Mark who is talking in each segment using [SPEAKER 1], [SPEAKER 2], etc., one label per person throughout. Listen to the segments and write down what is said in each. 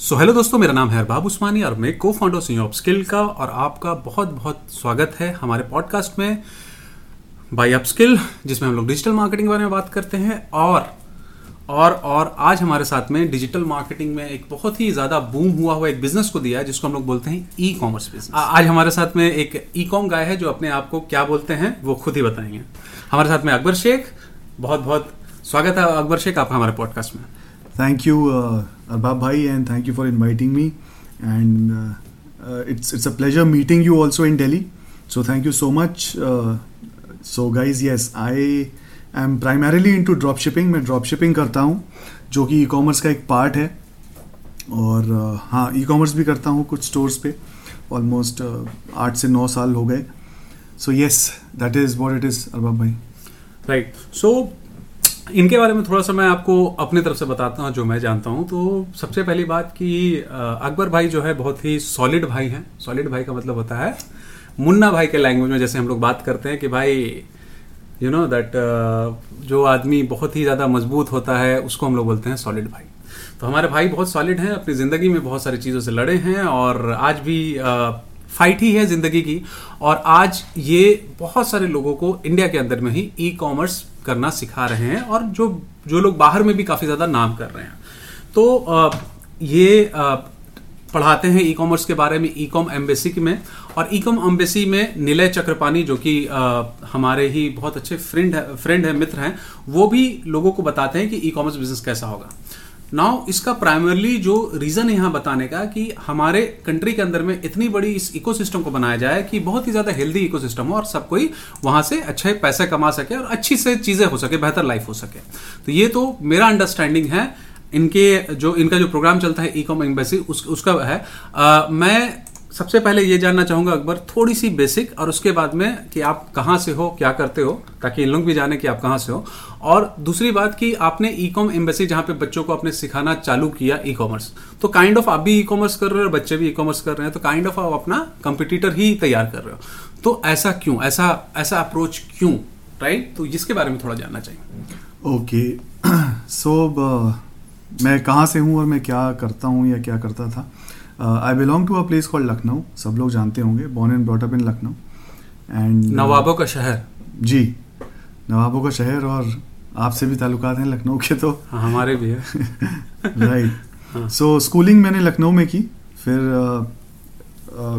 [SPEAKER 1] So hello दोस्तों, मेरा नाम है अरबाब उस्मानी और मैं cofounder C of skill का और आपका बहुत बहुत स्वागत है हमारे पॉडकास्ट में बाई अप स्किल जिसमें हम लोग डिजिटल मार्केटिंग के बारे में बात करते हैं और और और आज हमारे साथ में डिजिटल मार्केटिंग में एक बहुत ही ज़्यादा बूम हुआ हुआ एक बिज़नेस को दिया है, जिसको हम लोग बोलते हैं ई कॉमर्स बिज़नेस आज हमारे साथ में एक ई कॉम गाय है जो अपने आप को क्या बोलते हैं, वो खुद ही बताएँगे. हमारे साथ में अकबर शेख बहुत बहुत स्वागत है अकबर शेख आपका हमारे पॉडकास्ट में.
[SPEAKER 2] थैंक यू अरबाब भाई and thank you for inviting me and it's it's a pleasure meeting you also in Delhi so thank you so much so guys yes I I am primarily into drop shipping मैं drop shipping करता हूँ जो कि ecommerce का एक part है। और uh, हाँ ई कॉमर्स भी करता हूँ कुछ स्टोर्स पे। ऑलमोस्ट uh, आठ uh, से नौ साल हो गए। So yes that is what it is Arbab भाई
[SPEAKER 1] राइट सो इनके बारे में थोड़ा सा मैं आपको अपने तरफ़ से बताता हूँ, जो मैं जानता हूँ। तो सबसे पहली बात कि अकबर भाई जो है बहुत ही सॉलिड भाई हैं। सॉलिड भाई का मतलब होता है मुन्ना भाई के लैंग्वेज में जैसे हम लोग बात करते हैं कि भाई यू नो दैट जो आदमी बहुत ही ज़्यादा मज़बूत होता है, उसको हम लोग बोलते हैं सॉलिड भाई। तो हमारे भाई बहुत सॉलिड हैं, अपनी ज़िंदगी में बहुत सारी चीज़ों से लड़े हैं और आज भी फाइट ही है ज़िंदगी की। और आज ये बहुत सारे लोगों को इंडिया के अंदर में ही ई कॉमर्स करना सिखा रहे हैं और जो जो लोग बाहर में भी काफ़ी ज़्यादा नाम कर रहे हैं। तो ये पढ़ाते हैं ई कॉमर्स के बारे में ई कॉम एम्बेसी में। और ई कॉम एम्बेसी में निलय चक्रपानी जो कि हमारे ही बहुत अच्छे फ्रेंड है फ्रेंड है, मित्र हैं, वो भी लोगों को बताते हैं कि ई कॉमर्स बिज़नेस कैसा होगा। नाउ इसका प्राइमरली जो रीजन यहाँ बताने का कि हमारे कंट्री के अंदर में इतनी बड़ी इस इकोसिस्टम को बनाया जाए कि बहुत ही ज़्यादा हेल्दी इकोसिस्टम हो और सब कोई वहाँ से अच्छे पैसे कमा सके और अच्छी से चीज़ें हो सके बेहतर लाइफ हो सके। तो ये तो मेरा अंडरस्टैंडिंग है। इनके जो इनका जो प्रोग्राम चलता है ई कॉम एम्बेसी उस, उसका है। आ, मैं सबसे पहले ये जानना चाहूँगा अकबर, थोड़ी सी बेसिक और उसके बाद में कि आप कहाँ से हो, क्या करते हो, ताकि इन लोग भी जाने कि आप कहाँ से हो। और दूसरी बात कि आपने ई कॉम एम्बेसी जहाँ पे बच्चों को अपने सिखाना चालू किया ई कॉमर्स तो काइंड ऑफ़ आप भी ई कॉमर्स कर रहे हो बच्चे भी ई कॉमर्स कर रहे हैं तो काइंड ऑफ़ आप अपना कंपिटिटर ही तैयार कर रहे हो। तो ऐसा क्यों? ऐसा ऐसा अप्रोच क्यों? राइट तो इसके बारे में थोड़ा जानना चाहिए।
[SPEAKER 2] ओके सो मैं कहाँ से हूँ और मैं क्या करता हूँ या क्या करता था? I belong to a place called Lucknow सब लोग जानते होंगे. Born and brought up in Lucknow
[SPEAKER 1] and नवाबों का शहर.
[SPEAKER 2] जी. नवाबों का शहर और आपसे भी ताल्लुकात हैं लखनऊ के तो.
[SPEAKER 1] हाँ, हमारे भी है.
[SPEAKER 2] राइट सो स्कूलिंग मैंने लखनऊ में की. फिर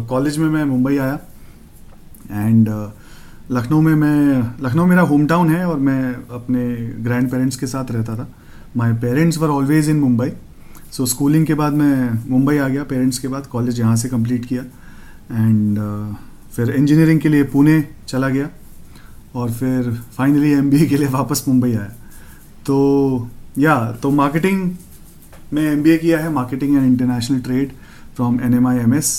[SPEAKER 2] कॉलेज uh, uh, में मैं मुंबई आया. एंड लखनऊ uh, में मैं लखनऊ मेरा होम टाउन है और मैं अपने ग्रैंड पेरेंट्स के साथ रहता था. My parents were always in Mumbai so schooling के बाद मैं मुंबई आ गया पेरेंट्स के बाद कॉलेज यहाँ से कंप्लीट किया एंड uh, फिर इंजीनियरिंग के लिए पुणे चला गया और फिर फाइनली एमबीए के लिए वापस मुंबई आया। तो या तो मार्केटिंग में एमबीए किया है marketing and international trade from N M I M S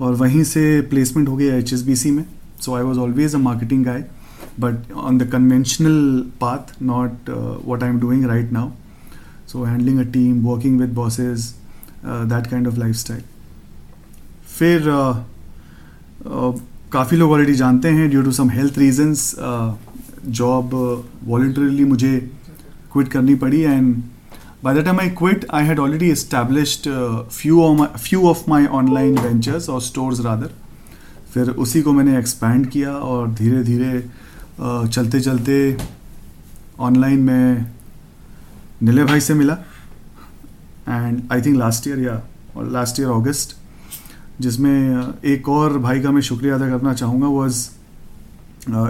[SPEAKER 2] और वहीं से प्लेसमेंट हो गया एच एस बी सी में। So I was always a marketing guy but on the conventional path not what I am doing right now so handling a team working with bosses that kind of life style फिर काफ़ी लोग already जानते हैं due to some health reasons job voluntarily मुझे quit करनी पड़ी and by the time I quit I had already established few few of my online ventures और stores rather फिर उसी को मैंने एक्सपैंड किया और धीरे धीरे चलते चलते ऑनलाइन में नीले भाई से मिला and I think last year या लास्ट ईयर अगस्त जिसमें एक और भाई का मैं शुक्रिया अदा करना चाहूँगा वॉज़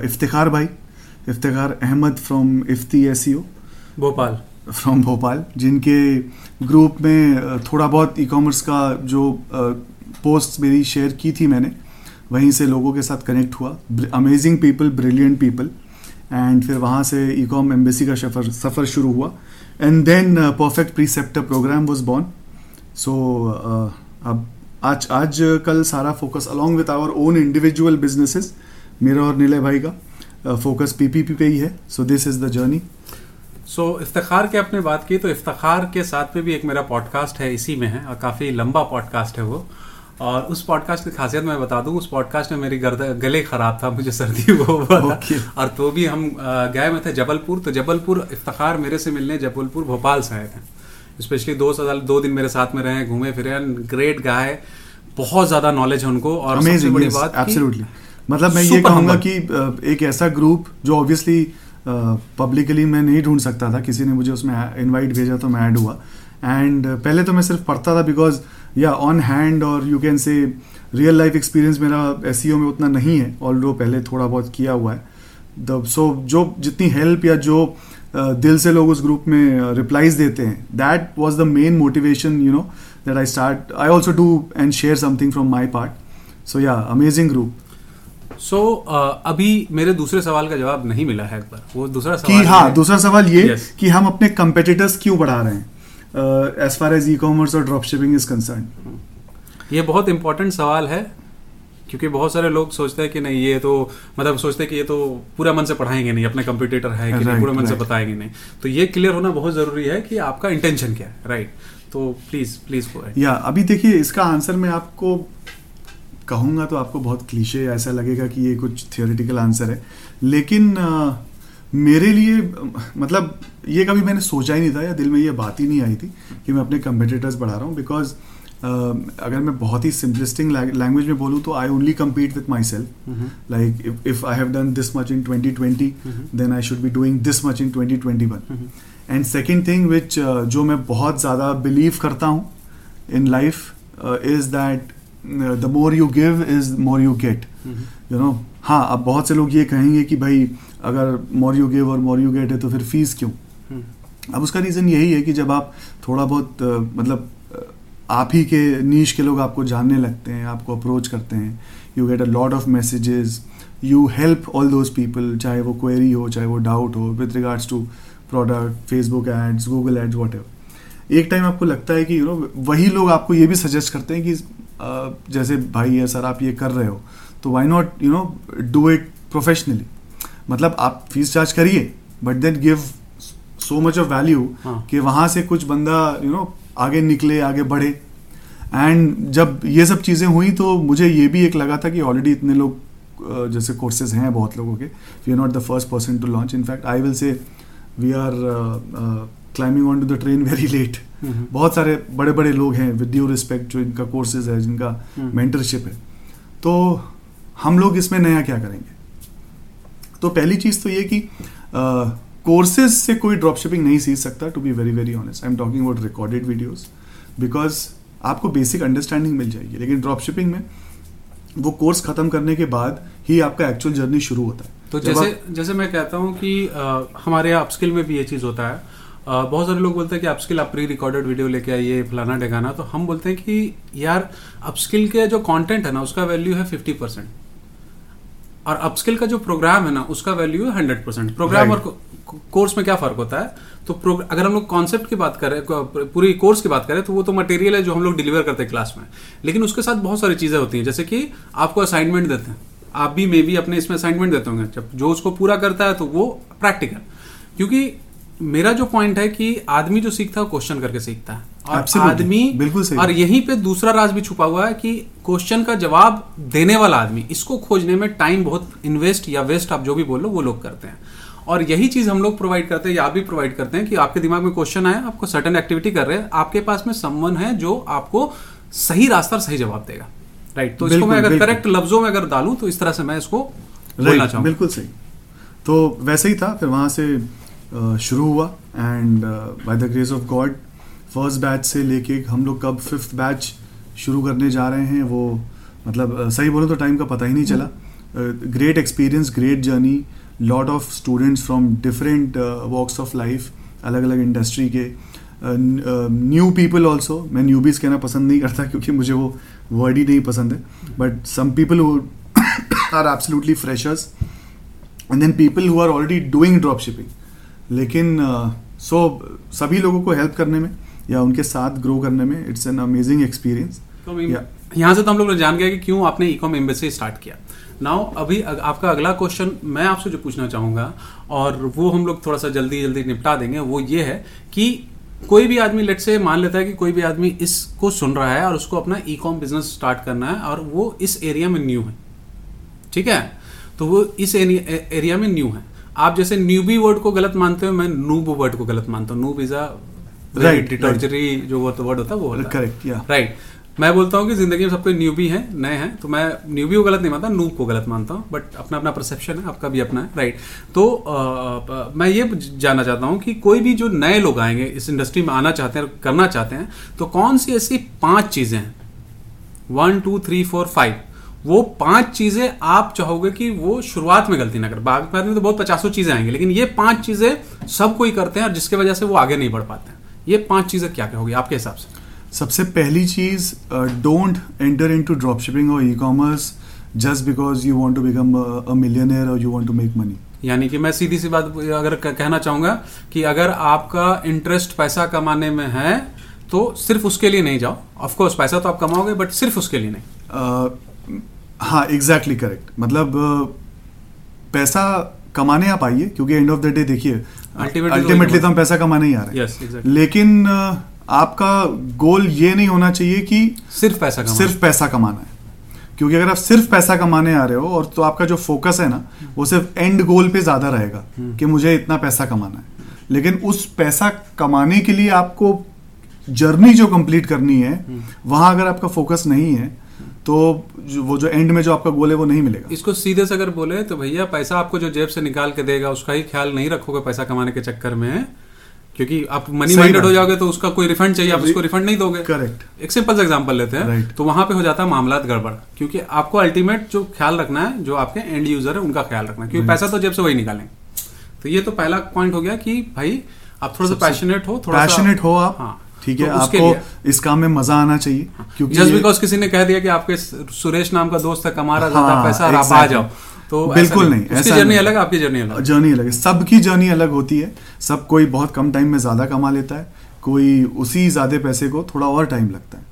[SPEAKER 2] इफ्तार भाई Iftikhar Ahmed from Ifti S
[SPEAKER 1] Bhopal
[SPEAKER 2] from Bhopal जिनके ग्रुप में थोड़ा बहुत ई कॉमर्स का जो पोस्ट मेरी शेयर की थी मैंने वहीं से लोगों के साथ कनेक्ट हुआ amazing people brilliant people and फिर वहाँ से ई कॉम एम्बेसी का सफ़र सफ़र शुरू हुआ and then uh, perfect preceptor program was born. So uh, अब आज आज कल सारा focus along with our own individual businesses मेरा और नीले भाई का फोकस uh, पीपीपी पे ही है. So this is the journey
[SPEAKER 1] so Iftar की आपने बात की तो इफ्तार के साथ में भी एक मेरा पॉडकास्ट है इसी में है और काफ़ी लंबा पॉडकास्ट है वो. और उस पॉडकास्ट की खासियत मैं बता दूँ उस पॉडकास्ट में मेरी गर्द गले खराब था मुझे सर्दी हुआ okay. और तो भी हम गए में थे जबलपुर तो जबलपुर इफ्तार मेरे से मिलने जबलपुर भोपाल से आए थे। स्पेशली दो साल दो दिन मेरे साथ में रहे घूमे फिरे ग्रेट गाय बहुत ज़्यादा नॉलेज है उनको और सबसे
[SPEAKER 2] अमेजिंग
[SPEAKER 1] बड़ी
[SPEAKER 2] yes,
[SPEAKER 1] बात
[SPEAKER 2] मतलब मैं ये कहूँगा कि एक ऐसा ग्रुप जो ऑब्वियसली पब्लिकली मैं नहीं ढूंढ सकता था किसी ने मुझे उसमें इनवाइट भेजा तो मैं ऐड हुआ। एंड पहले तो मैं सिर्फ़ पढ़ता था बिकॉज़ या ऑन हैंड और you can say real life experience मेरा एस में उतना नहीं है ऑल पहले थोड़ा बहुत किया हुआ है। द सो जो जितनी हेल्प या जो दिल से लोग उस ग्रुप में रिप्लाईज देते हैं that was the main motivation you know that I start I also do and share something from my part so या अमेजिंग ग्रुप
[SPEAKER 1] सो अभी मेरे दूसरे सवाल का जवाब नहीं मिला है एक बार। वो दूसरा सवाल
[SPEAKER 2] कि
[SPEAKER 1] हाँ।
[SPEAKER 2] दूसरा सवाल ये
[SPEAKER 1] Yes.
[SPEAKER 2] कि हम अपने कंपेटिटर्स क्यों बढ़ा रहे हैं? As far as e commerce और ड्रॉप शिपिंग इज़ कंसर्न
[SPEAKER 1] ये बहुत इंपॉर्टेंट सवाल है क्योंकि बहुत सारे लोग सोचते हैं कि नहीं ये तो मतलब सोचते हैं कि ये तो पूरा मन से पढ़ाएँगे नहीं अपने कंप्यूटेटर है कि नहीं पूरा मन से बताएँगे नहीं। तो ये क्लियर होना बहुत ज़रूरी है कि आपका इंटेंशन क्या है राइट तो प्लीज़ प्लीज़ गो
[SPEAKER 2] या अभी देखिए इसका आंसर मैं आपको कहूँगा तो आपको बहुत क्लीशे ऐसा लगेगा कि ये कुछ थियोरिटिकल आंसर है। लेकिन अ, मेरे लिए मतलब ये कभी मैंने सोचा ही नहीं था या दिल में ये बात ही नहीं आई थी कि मैं अपने कंपिटेटर्स बढ़ा रहा हूँ बिकॉज़ Uh, अगर मैं बहुत ही सिम्पलिस्टिंग लैंग्वेज में बोलूँ तो I only compete with myself like if I have done this much in twenty twenty
[SPEAKER 1] then
[SPEAKER 2] I should be doing this much in twenty twenty one and second thing which जो मैं बहुत ज़्यादा believe करता हूँ in life is that the more you give is more you get you know हाँ अब बहुत से लोग ये कहेंगे कि भाई अगर you give और more गेट है तो फिर फ़ीस क्यों? अब उसका रीज़न यही है कि जब आप थोड़ा बहुत मतलब आप ही के नीच के लोग आपको जानने लगते हैं आपको अप्रोच करते हैं you get a lot of messages you help all those people चाहे वो क्वेरी हो चाहे वो डाउट हो with regards to product Facebook ads Google ads what एक टाइम आपको लगता है कि यू you नो know, वही लोग आपको ये भी सजेस्ट करते हैं कि जैसे भाई है सर आप ये कर रहे हो तो why not you know do it professionally मतलब आप फ़ीस चार्ज करिए but then give so much of value. कि वहाँ से कुछ बंदा यू नो आगे निकले आगे बढ़े। एंड जब ये सब चीज़ें हुई तो मुझे ये भी एक लगा था कि ऑलरेडी इतने लोग जैसे कोर्सेज हैं बहुत लोगों के we are not the first person to launch in fact I will say we are climbing on to the train very late बहुत सारे बड़े बड़े लोग हैं विद ड्यू रिस्पेक्ट जो इनका कोर्सेज है जिनका
[SPEAKER 1] हम्म।
[SPEAKER 2] मेंटरशिप है। तो हम लोग इसमें नया क्या करेंगे? तो पहली चीज़ तो ये कि कोर्सेज से कोई ड्रॉप शिपिंग नहीं सीख सकता to be very very honest I am talking about recorded videos because आपको बेसिक अंडरस्टैंडिंग मिल जाएगी। लेकिन ड्रॉप शिपिंग में वो कोर्स खत्म करने के बाद ही आपका एक्चुअल जर्नी शुरू होता है।
[SPEAKER 1] तो जैसे
[SPEAKER 2] आप-
[SPEAKER 1] जैसे मैं कहता हूँ कि अ, हमारे यहाँ अपस्किल में भी ये चीज़ होता है। अ, बहुत सारे लोग बोलते हैं कि अपस्किल आप प्री रिकॉर्डेड वीडियो लेके आइए फलाना ढगाना तो हम बोलते हैं कि यार अपस्किल के जो कंटेंट है ना उसका वैल्यू है फिफ्टी परसेंट और अपस्किल का जो प्रोग्राम है ना उसका वैल्यू है हंड्रेड परसेंट प्रोग्राम और कोर्स में क्या फ़र्क होता है? तो अगर हम लोग कॉन्सेप्ट की बात करें पूरी कोर्स की बात करें तो वो तो मटेरियल है जो हम लोग डिलीवर करते हैं क्लास में. लेकिन उसके साथ बहुत सारी चीज़ें होती हैं जैसे कि आपको असाइनमेंट देते हैं. आप भी मे भी अपने इसमें असाइनमेंट देते होंगे. जब जो उसको पूरा करता है तो वो प्रैक्टिकल क्योंकि मेरा जो पॉइंट है कि आदमी जो सीखता है वो क्वेश्चन करके सीखता है. और आदमी
[SPEAKER 2] बिल्कुल सही।
[SPEAKER 1] और यहीं पे दूसरा राज भी छुपा हुआ है कि क्वेश्चन का जवाब देने वाला आदमी इसको खोजने में टाइम बहुत इन्वेस्ट या वेस्ट आप जो भी बोलो वो लोग करते हैं। और यही चीज़ हम लोग प्रोवाइड करते हैं या आप भी प्रोवाइड करते हैं कि आपके दिमाग में क्वेश्चन आया आपको सर्टन एक्टिविटी कर रहे हैं आपके पास में समवन है जो आपको सही रास्ता और सही जवाब देगा। राइट तो इसको मैं अगर करेक्ट लफ्जों में अगर डालूं तो इस तरह से मैं इसको बोलना चाहूँगा।
[SPEAKER 2] बिल्कुल सही। तो वैसे ही था फिर वहाँ से शुरू हुआ and by the grace of God first batch से लेके हम लोग कब फिफ्थ बैच शुरू करने जा रहे हैं वो मतलब सही बोलो तो टाइम का पता ही नहीं चला। Great experience great journey lot of students from different walks of life अलग अलग इंडस्ट्री के। न्यू पीपल ऑल्सो मैं न्यूबीज कहना पसंद नहीं करता क्योंकि मुझे वो वर्ड ही नहीं पसंद है। But some people are absolutely freshers and then people who are already doing drop shipping लेकिन सो uh, so, सभी लोगों को हेल्प करने में या उनके साथ ग्रो करने में इट्स एन अमेजिंग एक्सपीरियंस
[SPEAKER 1] तो यहाँ से तो हम लोग ने जान गया कि क्यों आपने ई कॉम एम्बेसी स्टार्ट किया। नाउ अभी अग- आपका अगला क्वेश्चन मैं आपसे जो पूछना चाहूँगा और वो हम लोग थोड़ा सा जल्दी जल्दी निपटा देंगे वो ये है कि कोई भी आदमी लेट से मान लेता है कि कोई भी आदमी इसको सुन रहा है और उसको अपना ई कॉम बिज़नेस स्टार्ट करना है और वो इस एरिया में न्यू है। ठीक है? तो वो इस एरिया में न्यू है। आप जैसे न्यूबी वर्ड को गलत मानते हो मैं नूब वर्ड को गलत मानता हूँ। नूब इज़ अ डिटर्जरी जो वर्ड होता है वो
[SPEAKER 2] करेक्ट या
[SPEAKER 1] राइट मैं बोलता हूँ कि ज़िंदगी में सब कोई न्यूबी है नए हैं तो मैं न्यूबी को गलत नहीं मानता नूब को गलत मानता हूँ बट अपना अपना परसेप्शन है आपका भी अपना है राइट तो अ, मैं ये जानना चाहता हूँ कि कोई भी जो नए लोग आएँगे इस इंडस्ट्री में आना चाहते हैं करना चाहते हैं तो कौन सी ऐसी पाँच चीज़ें हैं? One two three four five वो पाँच चीज़ें आप चाहोगे कि वो शुरुआत में गलती ना कर। बाद में तो बहुत पचासों चीज़ें आएँगी लेकिन ये पाँच चीज़ें सब कोई करते हैं और जिसकी वजह से वो आगे नहीं बढ़ पाते हैं। ये पाँच चीज़ें क्या क्या होगी आपके हिसाब से?
[SPEAKER 2] सबसे पहली चीज़ don't enter into drop shipping और e commerce just because you want to become a millionaire और you want to make money
[SPEAKER 1] यानी कि मैं सीधी सी बात अगर कहना चाहूँगा कि अगर आपका इंटरेस्ट पैसा कमाने में है तो सिर्फ़ उसके लिए नहीं जाओ। ऑफ़ कोर्स पैसा तो आप कमाओगे बट सिर्फ़ उसके लिए नहीं।
[SPEAKER 2] Uh, हाँ एग्जैक्टली exactly करेक्ट मतलब uh, पैसा कमाने आप आइए क्योंकि एंड ऑफ़ द डे देखिए अल्टीमेटली तो हम पैसा कमाने ही आ रहे हैं।
[SPEAKER 1] यस एग्जैक्टली
[SPEAKER 2] लेकिन आपका गोल ये नहीं होना चाहिए कि
[SPEAKER 1] सिर्फ़ पैसा कमाना।
[SPEAKER 2] सिर्फ़ पैसा कमाना है। क्योंकि अगर आप सिर्फ़ पैसा कमाने आ रहे हो और तो आपका जो फोकस है ना वो सिर्फ़ एंड गोल पे ज़्यादा रहेगा
[SPEAKER 1] हम्म।
[SPEAKER 2] कि मुझे इतना पैसा कमाना है। लेकिन उस पैसा कमाने के लिए आपको जर्नी जो कंप्लीट करनी है
[SPEAKER 1] हम्म।
[SPEAKER 2] वहाँ अगर आपका फोकस नहीं है तो वो जो एंड में जो आपका गोल है वो नहीं मिलेगा।
[SPEAKER 1] इसको सीधे से अगर बोले तो भैया पैसा आपको जो जेब से निकाल के देगा उसका ही ख्याल नहीं रखोगे पैसा कमाने के चक्कर में क्योंकि आप मनी माइंडेड हो जाओगे तो उसका कोई रिफंड चाहिए आप उसको रिफंड नहीं दोगे।
[SPEAKER 2] करेक्ट
[SPEAKER 1] एक सिंपल सा एग्जांपल लेते हैं।
[SPEAKER 2] Right.
[SPEAKER 1] तो वहाँ पे हो जाता है मामला गड़बड़ क्योंकि आपको अल्टीमेट जो ख्याल रखना है जो आपके एंड यूज़र है उनका ख्याल रखना है क्योंकि पैसा तो जेब से वही निकालेंगे। तो ये तो पहला पॉइंट हो गया कि भाई आप थोड़ा सा पैशनेट हो थोड़ा
[SPEAKER 2] पैशनेट हो आप।
[SPEAKER 1] हाँ।
[SPEAKER 2] ठीक है?
[SPEAKER 1] तो
[SPEAKER 2] आपको इस काम में मज़ा आना चाहिए क्योंकि
[SPEAKER 1] जस्ट बिकॉज़ किसी ने कह दिया कि आपके सुरेश नाम का दोस्त है कमा रहा ज़्यादा
[SPEAKER 2] हाँ,
[SPEAKER 1] पैसा आप आ जाओ। तो
[SPEAKER 2] बिल्कुल नहीं,
[SPEAKER 1] उसकी
[SPEAKER 2] ऐसा
[SPEAKER 1] जर्नी
[SPEAKER 2] नहीं।
[SPEAKER 1] अलग आपकी जर्नी अलग।
[SPEAKER 2] जर्नी अलग है। सबकी जर्नी अलग होती है। सब कोई बहुत कम टाइम में ज़्यादा कमा लेता है। कोई उसी ज़्यादा पैसे को थोड़ा और टाइम लगता है।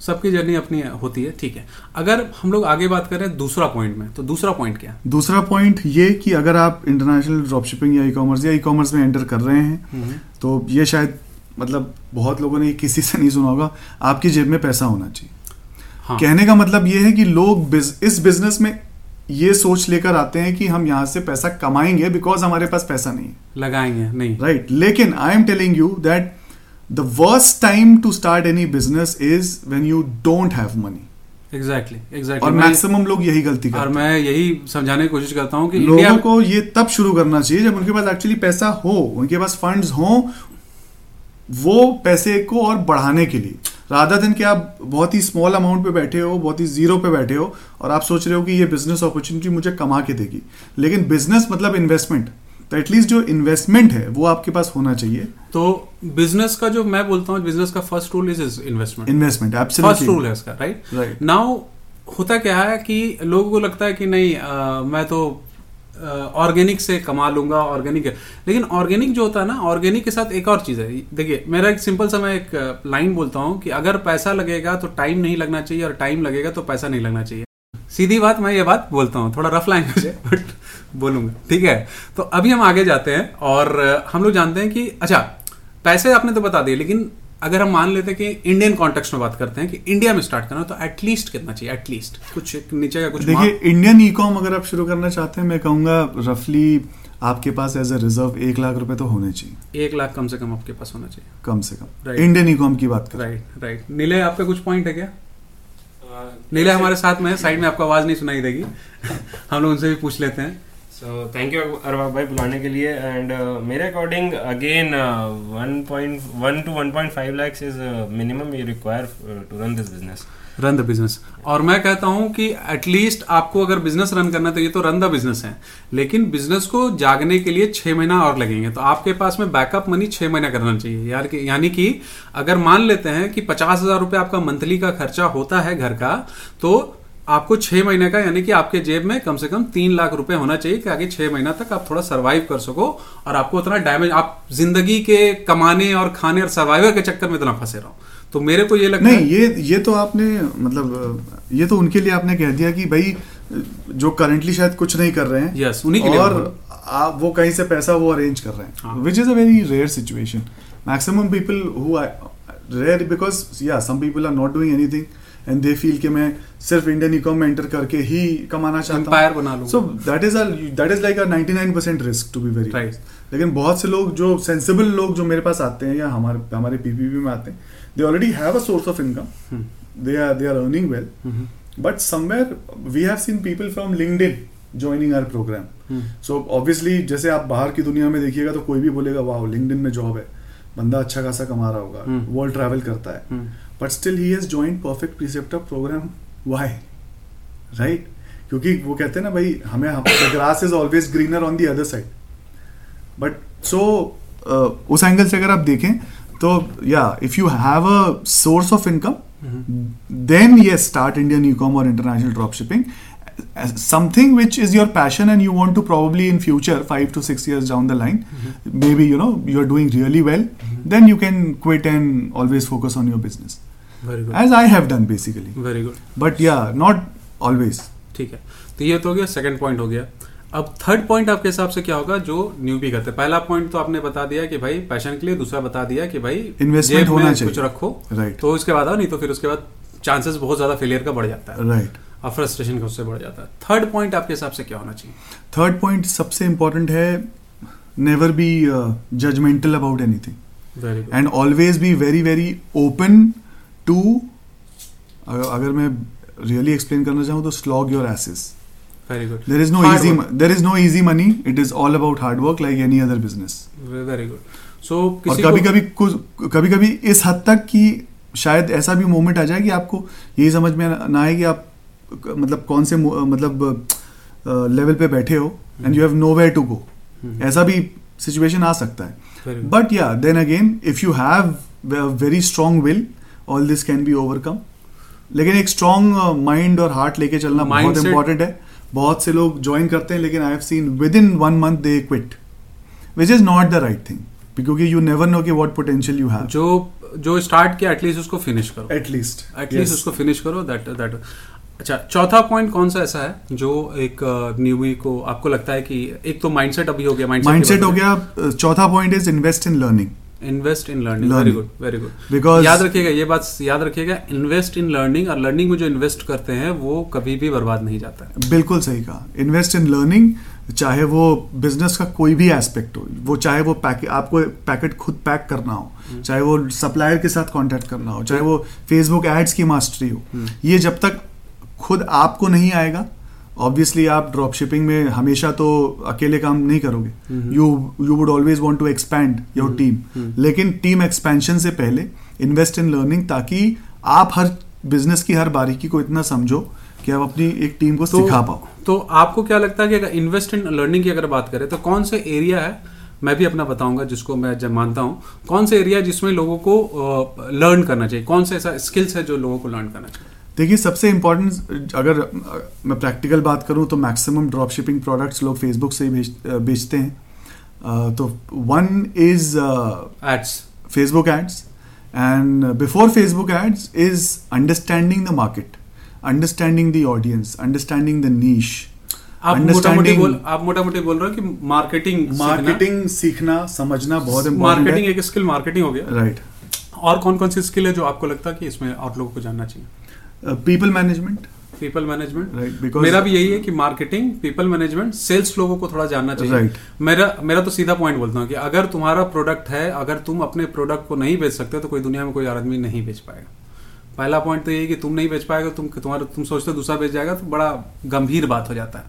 [SPEAKER 1] सबकी जर्नी अपनी होती है ठीक है। अगर हम लोग आगे बात करें दूसरा पॉइंट में तो दूसरा पॉइंट क्या? है
[SPEAKER 2] दूसरा पॉइंट ये कि अगर आप इंटरनेशनल ड्रॉप शिपिंग या ई कॉमर्स या ई कॉमर्स में एंटर कर रहे हैं तो ये शायद मतलब बहुत लोगों ने किसी से नहीं सुना होगा आपकी जेब में पैसा होना चाहिए।
[SPEAKER 1] हाँ।
[SPEAKER 2] कहने का मतलब ये है कि लोग बिज, इस बिज़नेस में ये सोच लेकर आते हैं कि हम यहाँ से पैसा कमाएँगे बिकॉज़ हमारे पास पैसा नहीं है।
[SPEAKER 1] लगाएँगे नहीं।
[SPEAKER 2] Right right. लेकिन I am telling you that the worst time to start any business is when you don't have money
[SPEAKER 1] exactly
[SPEAKER 2] और मैक्सिमम लोग यही गलती
[SPEAKER 1] और
[SPEAKER 2] करते हैं।
[SPEAKER 1] मैं यही समझाने की कोशिश करता हूँ कि
[SPEAKER 2] लोगों को ये तब शुरू करना चाहिए जब उनके पास एक्चुअली पैसा हो उनके पास फंड्स हो वो पैसे को और बढ़ाने के लिए। राधा दिन कि आप बहुत ही स्मॉल अमाउंट पे बैठे हो बहुत ही ज़ीरो पे बैठे हो और आप सोच रहे हो कि ये बिज़नेस अपॉर्चुनिटी मुझे कमा के देगी। लेकिन बिज़नेस मतलब इन्वेस्टमेंट तो एटलीस्ट जो इन्वेस्टमेंट है वो आपके पास होना चाहिए।
[SPEAKER 1] तो बिज़नेस का जो मैं बोलता हूँ बिज़नेस का first rule is is investment
[SPEAKER 2] investment
[SPEAKER 1] first rule है इसका राइट
[SPEAKER 2] राइट
[SPEAKER 1] नाउ होता क्या है कि लोगों को लगता है कि नहीं अ, मैं तो ऑर्गेनिक से कमा लूँगा ऑर्गेनिक लेकिन ऑर्गेनिक जो होता है ना ऑर्गेनिक के साथ एक और चीज़ है। देखिए मेरा एक सिंपल सा मैं एक लाइन बोलता हूँ कि अगर पैसा लगेगा तो टाइम नहीं लगना चाहिए और टाइम लगेगा तो पैसा नहीं लगना चाहिए। सीधी बात मैं ये बात बोलता हूँ थोड़ा रफ लैंग्वेज है बट बोलूँगा ठीक है? तो अभी हम आगे जाते हैं और हम लोग जानते हैं कि अच्छा पैसे आपने तो बता दिए लेकिन अगर हम मान लेते हैं कि इंडियन कॉन्टेक्स्ट में बात करते हैं कि इंडिया में स्टार्ट करना तो एटलीस्ट कितना चाहिए? एटलीस्ट कुछ नीचे का कुछ
[SPEAKER 2] देखिए इंडियन ई कॉम अगर आप शुरू करना चाहते हैं मैं कहूँगा रफली आपके पास एज अ रिज़र्व एक लाख रुपए तो होने चाहिए।
[SPEAKER 1] एक लाख कम से कम आपके पास होना चाहिए।
[SPEAKER 2] कम से कम। इंडियन ई कॉम की बात करें।
[SPEAKER 1] राइट राइट नीले आपका कुछ पॉइंट है क्या? नीले हमारे साथ में है साइड में आपको आवाज़ नहीं सुनाई देगी। हम लोग उनसे भी पूछ लेते हैं।
[SPEAKER 3] सो थैंक यू अरबाब भाई, बुलाने के लिए. एंड मेरे according again one point one two one point five lakhs is minimum you require to run this business
[SPEAKER 1] run the business और मैं कहता हूँ कि एटलीस्ट आपको अगर बिज़नेस रन करना है तो ये तो रन द बिज़नेस है. लेकिन बिज़नेस को जागने के लिए छह महीना और लगेंगे. तो आपके पास में बैकअप मनी छह महीना करना चाहिए. यार कि, यानी कि अगर मान लेते हैं कि पचास हज़ार रुपये आपका मंथली का खर्चा होता है घर का तो आपको छह महीने का यानी कि आपके जेब में कम से कम तीन लाख रुपए होना चाहिए कि आगे छह महीना तक आप थोड़ा सरवाइव कर सको और आपको उतना डैमेज आप ज़िंदगी के कमाने और खाने और सर्वाइवर के चक्कर में इतना फंसे रहो। तो मेरे को ये लगता
[SPEAKER 2] नहीं ये ये तो आपने मतलब ये तो उनके लिए आपने कह दिया कि भाई जो करंटली शायद कुछ नहीं कर रहे हैं
[SPEAKER 1] Yes, उन्हीं के लिए
[SPEAKER 2] और आप वो कहीं से पैसा वो अरेंज कर रहे
[SPEAKER 1] हाँ।
[SPEAKER 2] हैं। Which is a very rare situation maximum people who rare because yeah some people are not doing anything and they feel कि मैं सिर्फ़ इंडियन इकॉम में एंटर करके ही कमाना चाहता
[SPEAKER 1] एम्पायर बना लूँ
[SPEAKER 2] so that is that is like a 99% risk to be very
[SPEAKER 1] Right.
[SPEAKER 2] लेकिन बहुत से लोग जो सेंसिबल लोग जो मेरे पास आते हैं या हमारे हमारे पीपीपी में आते हैं they already have a source of income they are they are earning well but somewhere we have seen people from LinkedIn joining our program so obviously जैसे आप बाहर की दुनिया में देखिएगा तो कोई भी बोलेगा वाह लिंक्डइन में जॉब है। बंदा अच्छा खासा कमा रहा होगा। वर्ल्ड ट्रैवल करता है। But still he has joined perfect preceptor program why right क्योंकि वो कहते हैं ना भाई हमें grass is always greener on the other side but so उस एंगल से अगर आप देखें तो yeah if you have a source of income then ये स्टार्ट इंडियन यू कॉम और international drop shipping something which is your passion and you want to probably in future five to six years down the line maybe you know you are doing really well then you can quit and always focus on your business
[SPEAKER 1] very good
[SPEAKER 2] as i have done basically.
[SPEAKER 1] Very good
[SPEAKER 2] but yeah not always.
[SPEAKER 1] ठीक है। तो ये तो हो गया second point हो गया। अब थर्ड पॉइंट आपके हिसाब से क्या होगा जो न्यूबी करते हैं। पहला पॉइंट तो आपने बता दिया कि भाई पैशन के लिए दूसरा बता दिया कि भाई में
[SPEAKER 2] होना चाहिए।
[SPEAKER 1] कुछ रखो।
[SPEAKER 2] Right.
[SPEAKER 1] तो उसके बाद आओ नहीं तो फिर उसके बाद चांसेस बहुत ज़्यादा फेलियर का बढ़ जाता है।
[SPEAKER 2] Right.
[SPEAKER 1] और फ्रस्ट्रेशन का उससे बढ़ जाता है। थर्ड पॉइंट आपके हिसाब से क्या होना चाहिए?
[SPEAKER 2] थर्ड पॉइंट सबसे इंपॉर्टेंट है never be uh, judgmental about anything.
[SPEAKER 1] Very good
[SPEAKER 2] and always be very very to अगर मैं रियली एक्सप्लेन करना चाहूँ तो slog your asses.
[SPEAKER 1] Very good
[SPEAKER 2] there is no
[SPEAKER 1] Hard
[SPEAKER 2] easy
[SPEAKER 1] work.
[SPEAKER 2] there is no easy money. It is all about hard work like any other business.
[SPEAKER 1] Very good so
[SPEAKER 2] और कभी कभी कुछ कभी कभी इस हद तक कि शायद ऐसा भी मोमेंट आ जाए कि आपको यही समझ में ना आए कि आप मतलब कौन से मतलब लेवल पे बैठे हो and you have nowhere to go ऐसा भी सिचुएशन आ सकता है। But yeah then again if you have very strong will all this can be overcome लेकिन एक स्ट्रॉन्ग माइंड और हार्ट लेके चलना बहुत इंपॉर्टेंट है। बहुत से लोग ज्वाइन करते हैं लेकिन I have seen within one month they quit which is not the right thing क्योंकि यू नेवर नो कि वॉट पोटेंशियल यू हैव
[SPEAKER 1] जो जो स्टार्ट किया एटलीस्ट उसको फिनिश करो।
[SPEAKER 2] एटलीस्ट
[SPEAKER 1] एटलीस्ट उसको फिनिश करो दैट दैट अच्छा चौथा पॉइंट कौन सा ऐसा है जो एक न्यूबी को आपको लगता है कि एक तो माइंडसेट अभी हो गया
[SPEAKER 2] माइंडसेट हो गया uh, चौथा point is invest in learning
[SPEAKER 1] invest in learning very good very good
[SPEAKER 2] Because-
[SPEAKER 1] याद रखिएगा ये बात याद रखिएगा इन्वेस्ट इन लर्निंग और लर्निंग में जो इन्वेस्ट करते हैं वो कभी भी बर्बाद नहीं जाता है।
[SPEAKER 2] बिल्कुल सही कहा। इन्वेस्ट इन लर्निंग चाहे वो बिज़नेस का कोई भी एस्पेक्ट हो वो चाहे वो पैकेट आपको पैकेट खुद पैक करना हो चाहे वो सप्लायर के साथ कांटेक्ट करना हो चाहे वो फेसबुक एड्स की मास्टरी हो ये जब तक खुद आपको नहीं आएगा ऑब्वियसली आप ड्रॉप शिपिंग में हमेशा तो अकेले काम नहीं करोगे। You you would always want to expand your team लेकिन टीम एक्सपेंशन से पहले इन्वेस्ट इन लर्निंग ताकि आप हर बिज़नेस की हर बारीकी को इतना समझो कि आप अपनी एक टीम को तो, सिखा पाओ।
[SPEAKER 1] तो आपको क्या लगता है कि अगर इन्वेस्ट इन लर्निंग की अगर बात करें तो कौन से एरिया है मैं भी अपना बताऊँगा जिसको मैं जब मानता हूँ कौन से एरिया है जिसमें लोगों को लर्न करना चाहिए? कौन सा ऐसा स्किल्स है जो लोगों को लर्न करना चाहिए?
[SPEAKER 2] देखिए सबसे इम्पोर्टेंट अगर मैं प्रैक्टिकल बात करूँ तो मैक्सिमम ड्रॉप शिपिंग प्रोडक्ट्स लोग फेसबुक से ही बेच- बेचते हैं। तो one is
[SPEAKER 1] ads
[SPEAKER 2] Facebook ads and before Facebook ads is understanding the market understanding the audience understanding the niche
[SPEAKER 1] आप मोटा मोटी बोल आप मोटा मोटी बोल रहे हो कि मार्केटिंग
[SPEAKER 2] मार्केटिंग सीखना समझना बहुत इम्पोर्टेंट
[SPEAKER 1] मार्केटिंग एक स्किल मार्केटिंग हो गया।
[SPEAKER 2] Right right.
[SPEAKER 1] और कौन कौन सी स्किल है जो आपको लगता है कि इसमें आप लोगों को जानना चाहिए?
[SPEAKER 2] People management
[SPEAKER 1] people management
[SPEAKER 2] Right, because-
[SPEAKER 1] मेरा भी यही है कि मार्केटिंग पीपल मैनेजमेंट सेल्स लोगों को थोड़ा जानना चाहिए।
[SPEAKER 2] Right.
[SPEAKER 1] मेरा मेरा तो सीधा पॉइंट बोलता हूँ कि अगर तुम्हारा प्रोडक्ट है अगर तुम अपने प्रोडक्ट को नहीं बेच सकते तो कोई दुनिया में कोई आदमी नहीं बेच पाएगा। पहला पॉइंट तो यही कि तुम नहीं बेच पाएगा तुम तुम्हारा तुम सोचते हो दूसरा बेच जाएगा तो बड़ा गंभीर बात हो जाता है।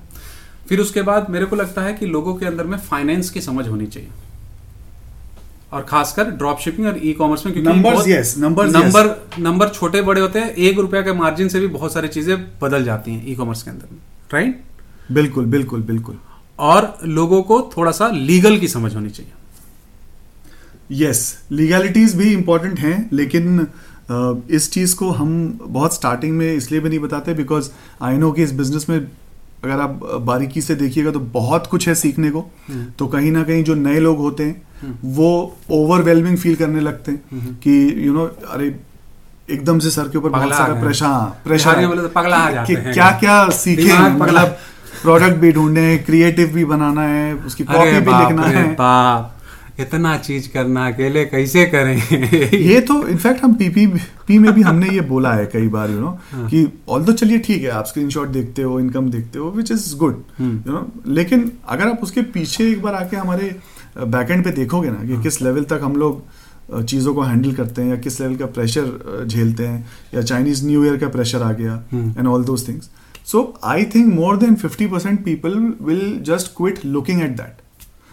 [SPEAKER 1] फिर उसके बाद मेरे को लगता है कि लोगों के अंदर में फाइनेंस की समझ होनी चाहिए। और खासकर ड्रॉप शिपिंग और ई कॉमर्स में क्योंकि बहुत-
[SPEAKER 2] yes, yes.
[SPEAKER 1] नंबर नंबर छोटे बड़े होते हैं एक रुपया के मार्जिन से भी बहुत सारी चीज़ें बदल जाती हैं ई कॉमर्स के अंदर में राइट
[SPEAKER 2] बिल्कुल बिल्कुल बिल्कुल।
[SPEAKER 1] और लोगों को थोड़ा सा लीगल की समझ होनी चाहिए।
[SPEAKER 2] यस लीगैलिटीज भी इम्पोर्टेंट हैं लेकिन इस चीज़ को हम बहुत स्टार्टिंग में इसलिए भी नहीं बताते बिकॉज़ आई नो कि इस बिज़नेस में अगर आप बारीकी से देखिएगा तो बहुत कुछ है सीखने को। तो कहीं ना कहीं जो नए लोग होते हैं वो ओवरवेलमिंग फील करने लगते हैं कि यू नो अरे एकदम से सर के ऊपर बहुत सारा प्रेशर प्रेशर
[SPEAKER 1] में बोले तो पगला हैं।
[SPEAKER 2] क्या क्या सीखे मतलब प्रोडक्ट भी ढूंढे क्रिएटिव भी बनाना है उसकी कॉपी भी लिखना है।
[SPEAKER 1] इतना चीज़ करना अकेले कैसे करें?
[SPEAKER 2] ये तो इनफैक्ट हम पीपी पी में भी हमने ये बोला है कई बार यू नो कि ऑल तो चलिए ठीक है आप स्क्रीनशॉट देखते हो इनकम देखते हो which is good you know लेकिन अगर आप उसके पीछे एक बार आके हमारे बैकएंड पे देखोगे ना कि किस लेवल तक हम लोग चीज़ों को हैंडल करते हैं या किस लेवल का प्रेशर झेलते हैं या चाइनीज़ न्यू ईयर का प्रेशर आ गया। And all those things so I think more than fifty percent people will just quit looking at that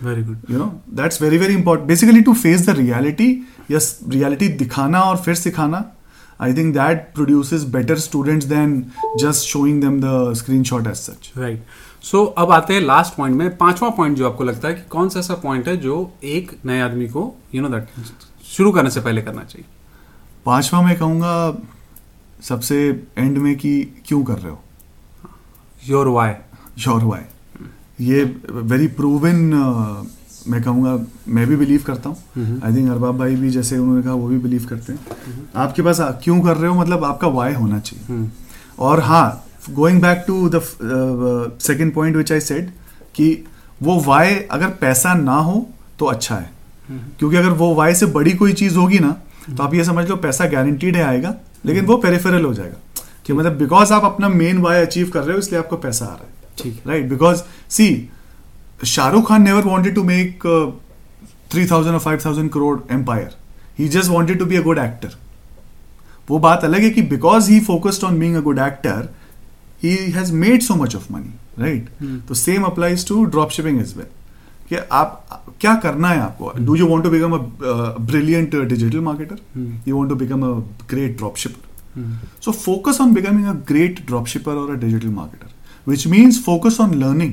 [SPEAKER 1] very good
[SPEAKER 2] you know that's very very important basically to face the reality yes reality दिखाना और फिर सिखाना I think that produces better students than just showing them the screenshot as such
[SPEAKER 1] right so अब आते हैं last point में पांचवा point जो आपको लगता है कि कौन सा ऐसा पॉइंट है जो एक नए आदमी को यू नो दैट शुरू करने से पहले करना चाहिए?
[SPEAKER 2] पांचवा मैं कहूँगा सबसे एंड में कि क्यों कर रहे हो?
[SPEAKER 1] योर वाई
[SPEAKER 2] योर वाई ये वेरी प्रूवन मैं कहूँगा मैं भी बिलीव करता हूँ। आई थिंक अरबाब भाई भी जैसे उन्होंने कहा वो भी बिलीव करते हैं। आपके पास क्यों कर रहे हो? मतलब आपका वाई होना चाहिए। और हाँ going back to the second point which I said कि वो वाई अगर पैसा ना हो तो अच्छा है। क्योंकि अगर वो वाई से बड़ी कोई चीज़ होगी ना तो आप ये समझ लो पैसा गारंटीड है आएगा लेकिन वो पेरिफेरल हो जाएगा। कि मतलब बिकॉज़ आप अपना मेन वाई अचीव कर रहे हो इसलिए आपको पैसा आ रहा है।
[SPEAKER 1] ठीक right
[SPEAKER 2] because see Shahrukh Khan never wanted to make three thousand और five thousand crore empire he just wanted to be a good actor वो बात अलग है कि because he focused on being a good actor he has made so much of money right तो same applies to drop shipping as well कि आप क्या करना है आपको? Do you want to become a brilliant digital marketer you want to become a great drop shipper so focus on becoming a great drop shipper और a digital marketer which means focus on learning.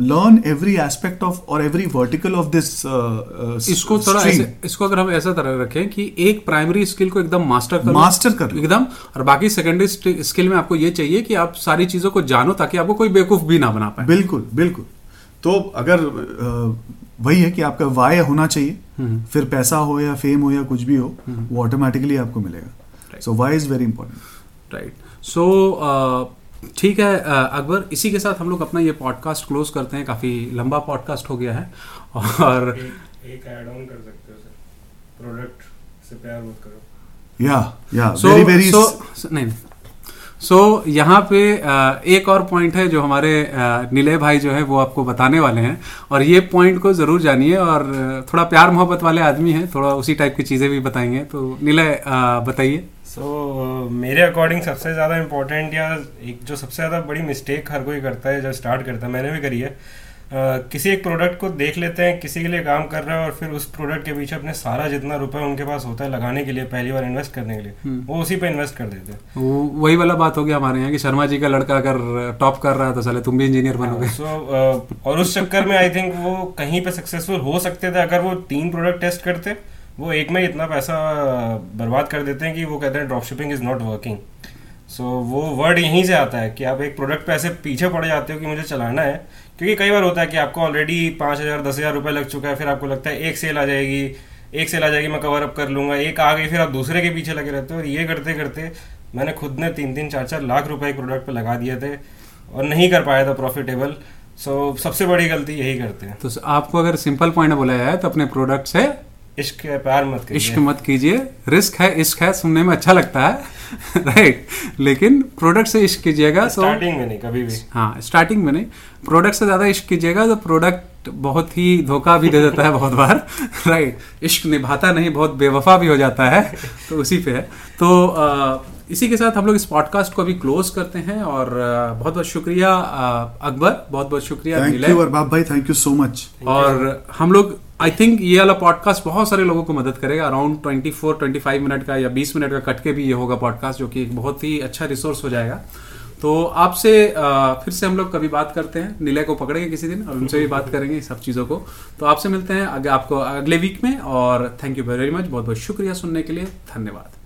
[SPEAKER 2] Learn every aspect of or every vertical of this uh, uh, s-
[SPEAKER 1] इसको थोड़ा. ऐसे इसको अगर हम ऐसा तरह रखें कि एक प्राइमरी स्किल को एकदम मास्टर कर।
[SPEAKER 2] Master कर।
[SPEAKER 1] एकदम। और बाकी सेकेंडरी स्किल में आपको ये चाहिए कि आप सारी चीज़ों को जानो ताकि आपको कोई बेवकूफ़ भी ना बना पाए।
[SPEAKER 2] बिल्कुल बिल्कुल। तो अगर वही है कि आपका वाय होना चाहिए। फिर पैसा हो या फेम हो या कुछ भी हो वो ऑटोमेटिकली आपको मिलेगा। So why is very important
[SPEAKER 1] right so ठीक है अकबर इसी के साथ हम लोग अपना ये पॉडकास्ट क्लोज करते हैं। काफ़ी लंबा पॉडकास्ट हो गया है। और
[SPEAKER 3] एक एक ऐड ऑन कर सकते हो सर प्रोडक्ट से प्यार मत करो।
[SPEAKER 2] या या
[SPEAKER 1] सो
[SPEAKER 2] वेरी वेरी
[SPEAKER 1] सो नहीं नहीं। सो यहाँ पे एक और पॉइंट है जो हमारे निलय भाई जो है वो आपको बताने वाले हैं। और ये पॉइंट को ज़रूर जानिए और थोड़ा प्यार मोहब्बत वाले आदमी हैं थोड़ा उसी टाइप की चीज़ें भी बताएँगे। तो निलय बताइए।
[SPEAKER 3] सो मेरे अकॉर्डिंग सबसे ज़्यादा इम्पोर्टेंट या एक जो सबसे ज़्यादा बड़ी मिस्टेक हर कोई करता है जब स्टार्ट करता है मैंने भी करी है। अ, किसी एक प्रोडक्ट को देख लेते हैं किसी के लिए काम कर रहा है और फिर उस प्रोडक्ट के पीछे अपने सारा जितना रुपए उनके पास होता है लगाने के लिए पहली बार इन्वेस्ट करने के लिए वो उसी पे इन्वेस्ट कर देते हैं।
[SPEAKER 1] वही वाला बात हो गया हमारे यहाँ कि शर्मा जी का लड़का अगर टॉप कर रहा है तो साले तुम भी इंजीनियर बनोगे।
[SPEAKER 3] सो और उस चक्कर में आई थिंक वो कहीं पे सक्सेसफुल हो सकते थे अगर वो तीन प्रोडक्ट टेस्ट करते वो एक में इतना पैसा बर्बाद कर देते हैं कि वो कहते हैं drop shipping is not working so वो वर्ड यहीं से आता है कि आप एक प्रोडक्ट पे ऐसे पीछे पड़ जाते हो कि मुझे चलाना है क्योंकि कई बार होता है कि आपको ऑलरेडी पाँच हज़ार दस हज़ार रुपये लग चुका है फिर आपको लगता है एक सेल आ जाएगी एक सेल आ जाएगी मैं कवर अप कर लूँगा एक आ गई फिर आप दूसरे के पीछे लगे रहते हो और ये करते करते मैंने खुद ने तीन तीन चार चार लाख रुपए एक प्रोडक्ट पर लगा दिए थे और नहीं कर पाया था प्रॉफिटेबल सो so, सबसे बड़ी गलती यही करते हैं।
[SPEAKER 1] तो आपको अगर सिंपल पॉइंट बोला जाए तो अपने प्रोडक्ट से
[SPEAKER 3] इश्क है प्यार मत
[SPEAKER 1] कीजिए।
[SPEAKER 3] इश्क
[SPEAKER 1] मत कीजिए। रिस्क है इश्क है सुनने में अच्छा लगता है। राइट लेकिन प्रोडक्ट से इश्क कीजिएगा तो
[SPEAKER 3] स्टार्टिंग में नहीं कभी भी।
[SPEAKER 1] हाँ स्टार्टिंग में नहीं। प्रोडक्ट से ज़्यादा इश्क कीजिएगा तो प्रोडक्ट बहुत ही धोखा भी दे देता है बहुत बार। राइट इश्क निभाता नहीं बहुत बेवफा भी हो जाता है। तो उसी पे है। तो अ, इसी के साथ हम लोग इस पॉडकास्ट को अभी क्लोज करते हैं और बहुत बहुत शुक्रिया अकबर। बहुत बहुत शुक्रिया
[SPEAKER 2] थैंक यू अरबाब भाई। थैंक यू सो मच
[SPEAKER 1] और हम लोग आई थिंक ये वाला पॉडकास्ट बहुत सारे लोगों को मदद करेगा। अराउंड 24 25 मिनट का या 20 मिनट का कट के भी ये होगा पॉडकास्ट जो कि एक बहुत ही अच्छा रिसोर्स हो जाएगा। तो आपसे फिर से हम लोग कभी बात करते हैं। नीलय को पकड़ेंगे किसी दिन, और उनसे भी बात करेंगे सब चीज़ों को। तो आपसे मिलते हैं आपको अगले वीक में, और थैंक यू वेरी मच बहुत बहुत शुक्रिया सुनने के लिए। धन्यवाद।